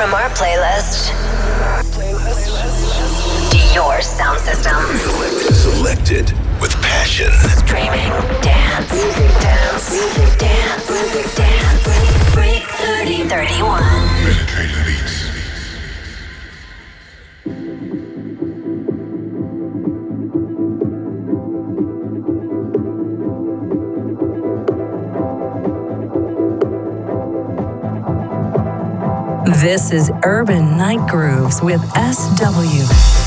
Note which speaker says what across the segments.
Speaker 1: from our playlist to your sound system.
Speaker 2: Selected, selected with passion.
Speaker 1: Streaming, dance, music, dance, music, dance, music, dance. Break 30, 31.
Speaker 2: Penetrating beats.
Speaker 3: This is Urban Night Grooves with SW.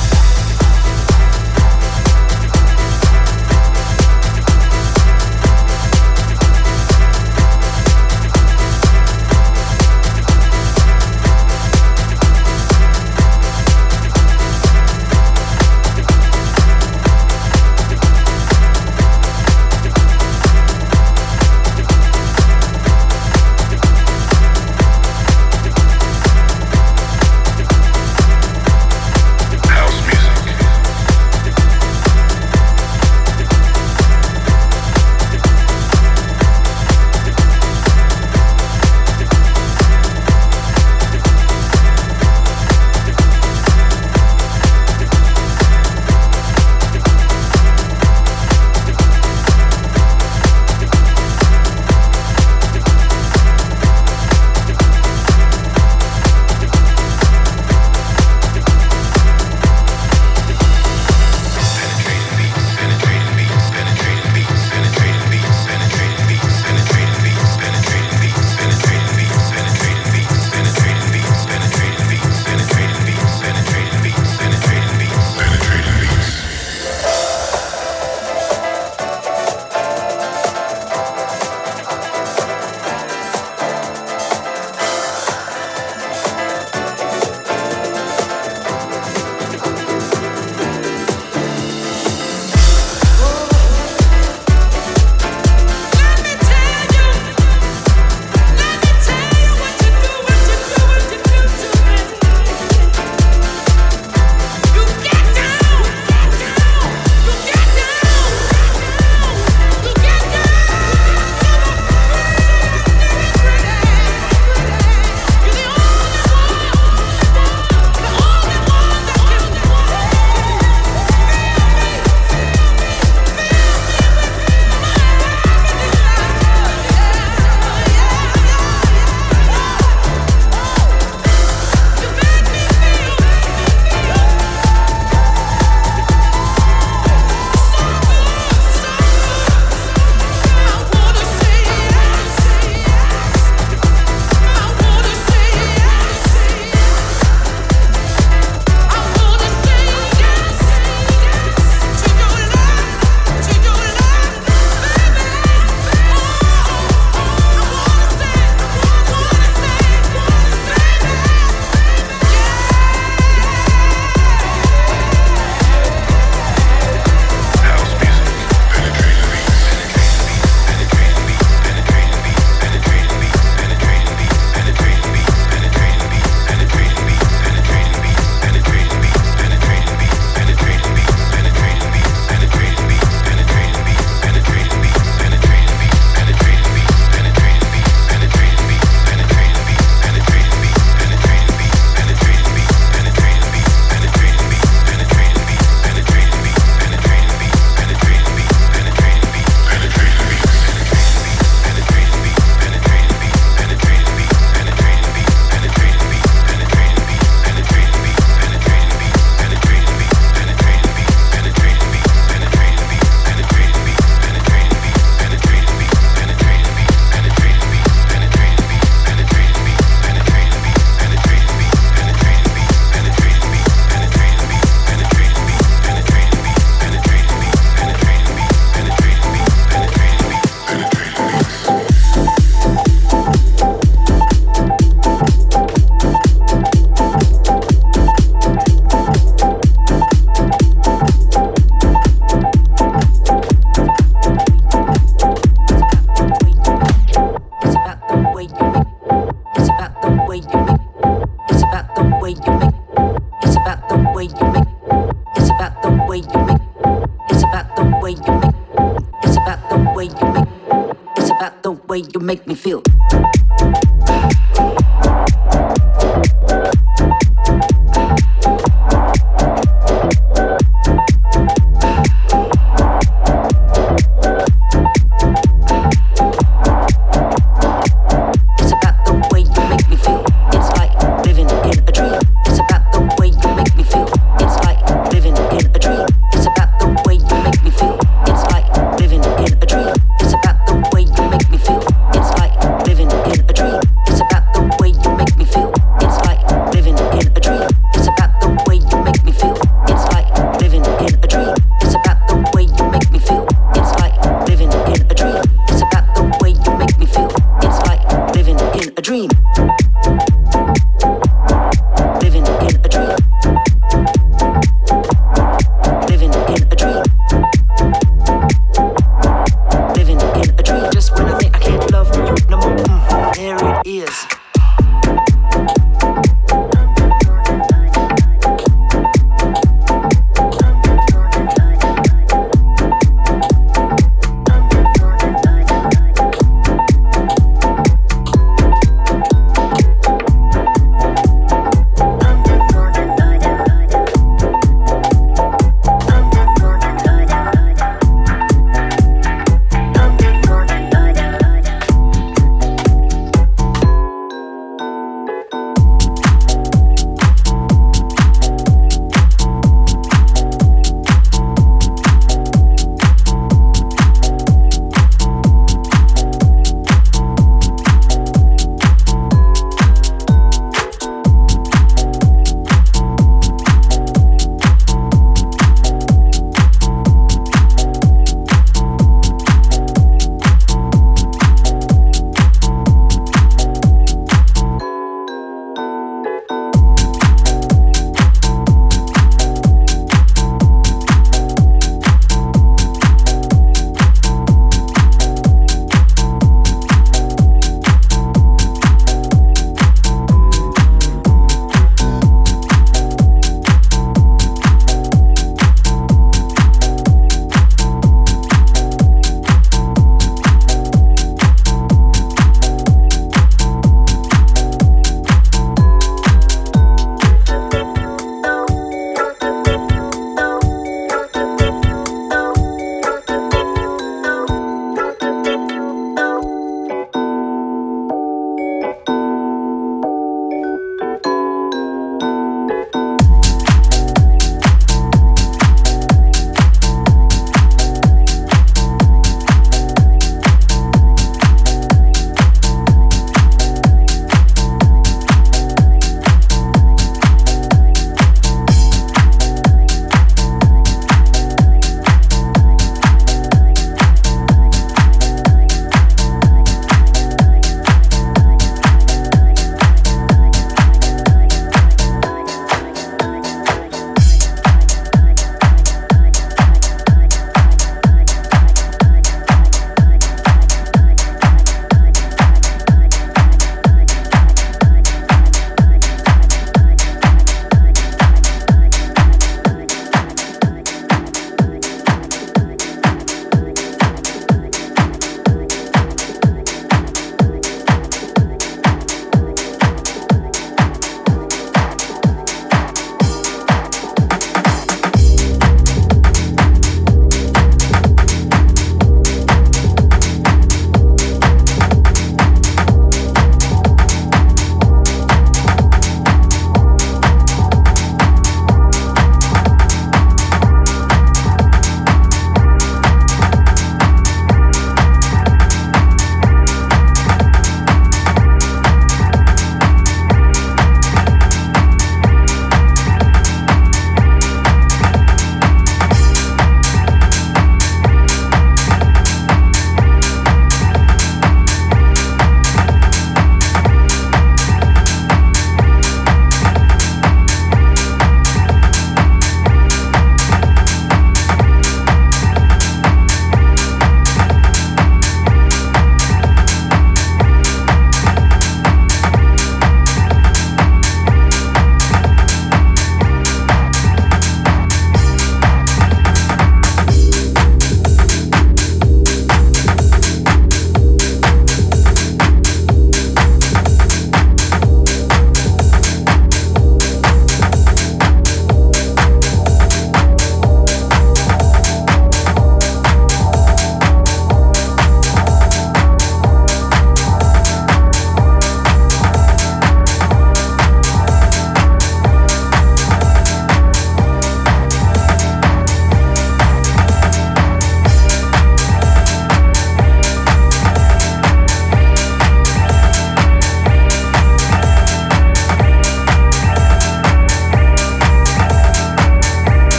Speaker 4: Make me feel. dream.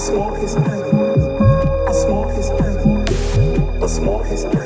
Speaker 4: small is
Speaker 5: A small is A small is.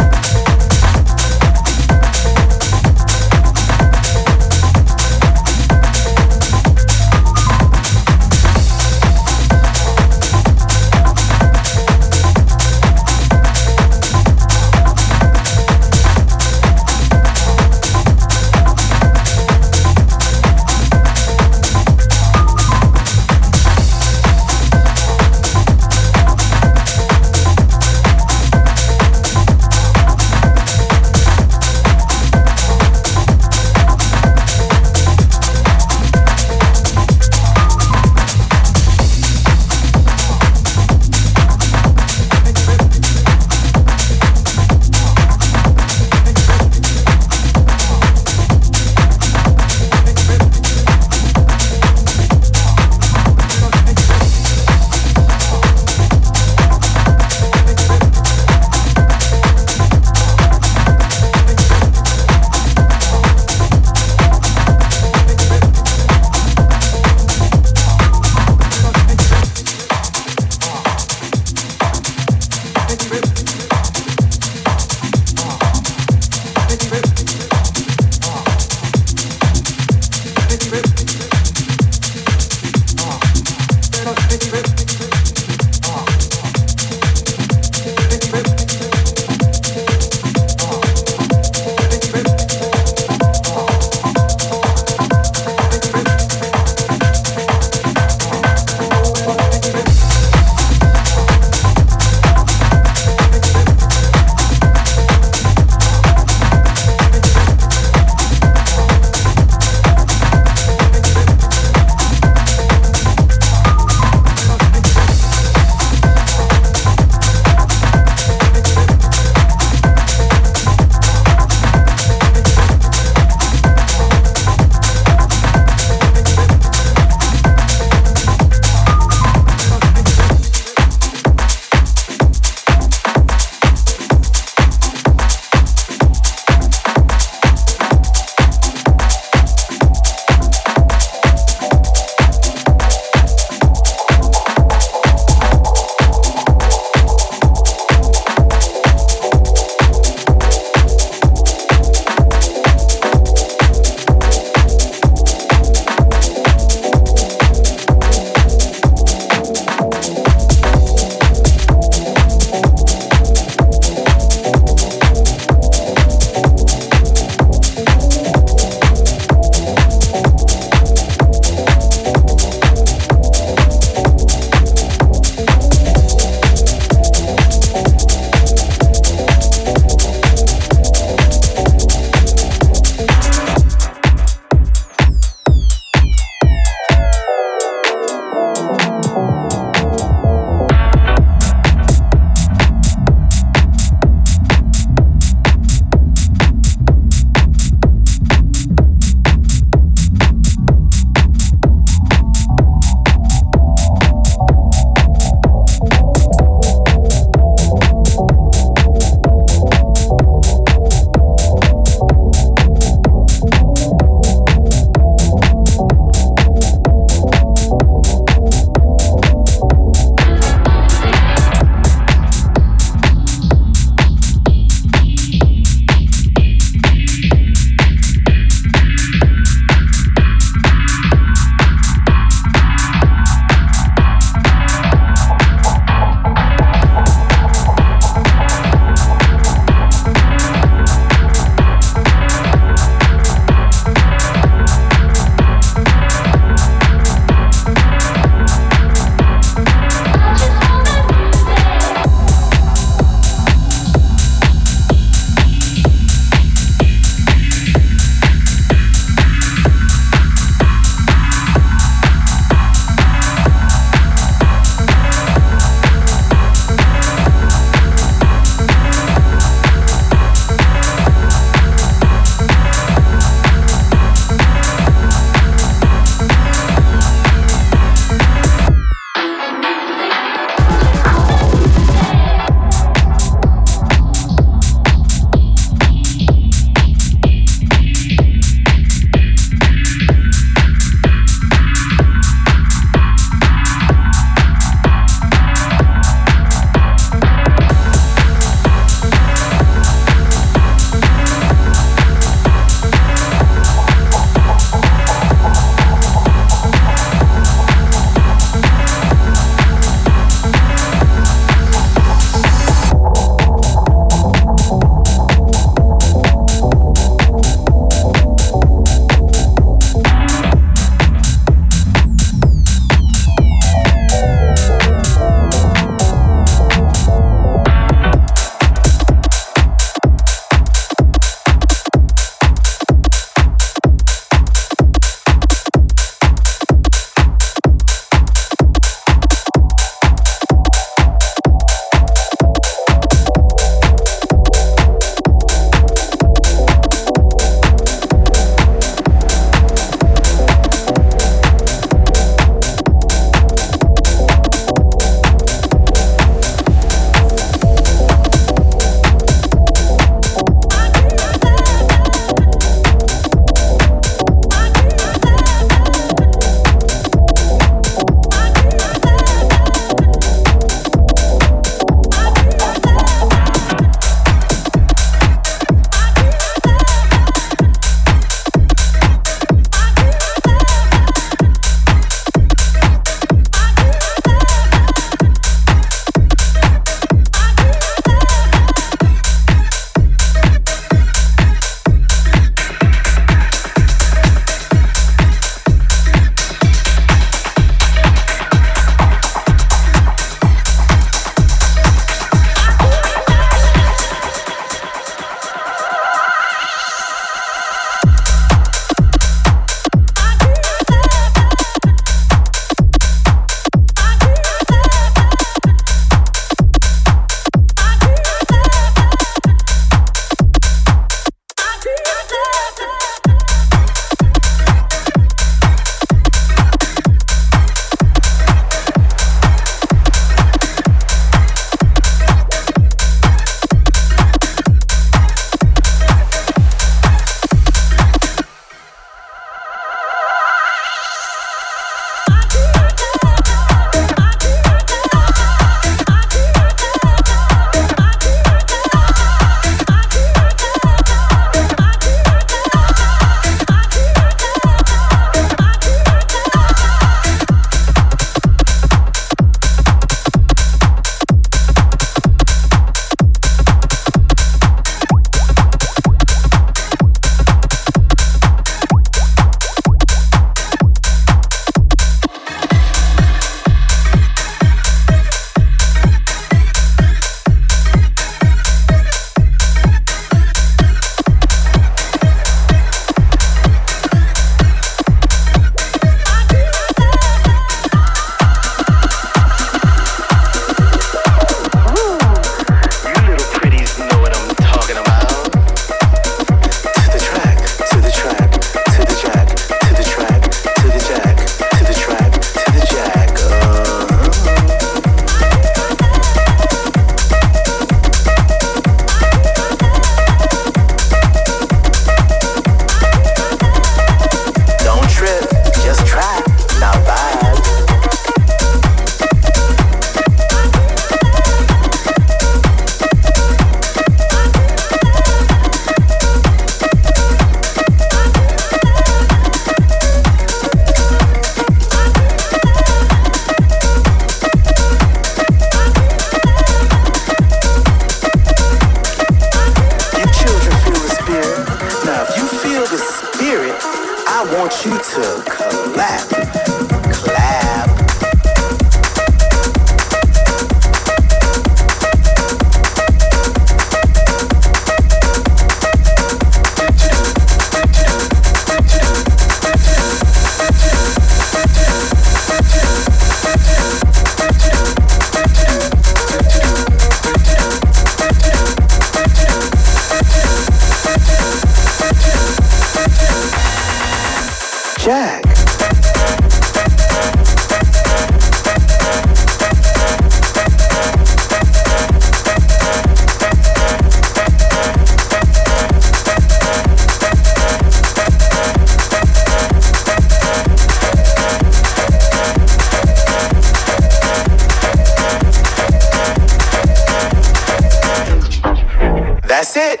Speaker 5: That's it.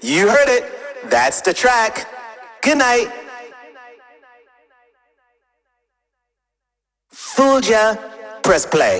Speaker 5: You heard it. That's the track. Good night. Fooled ya. Press play.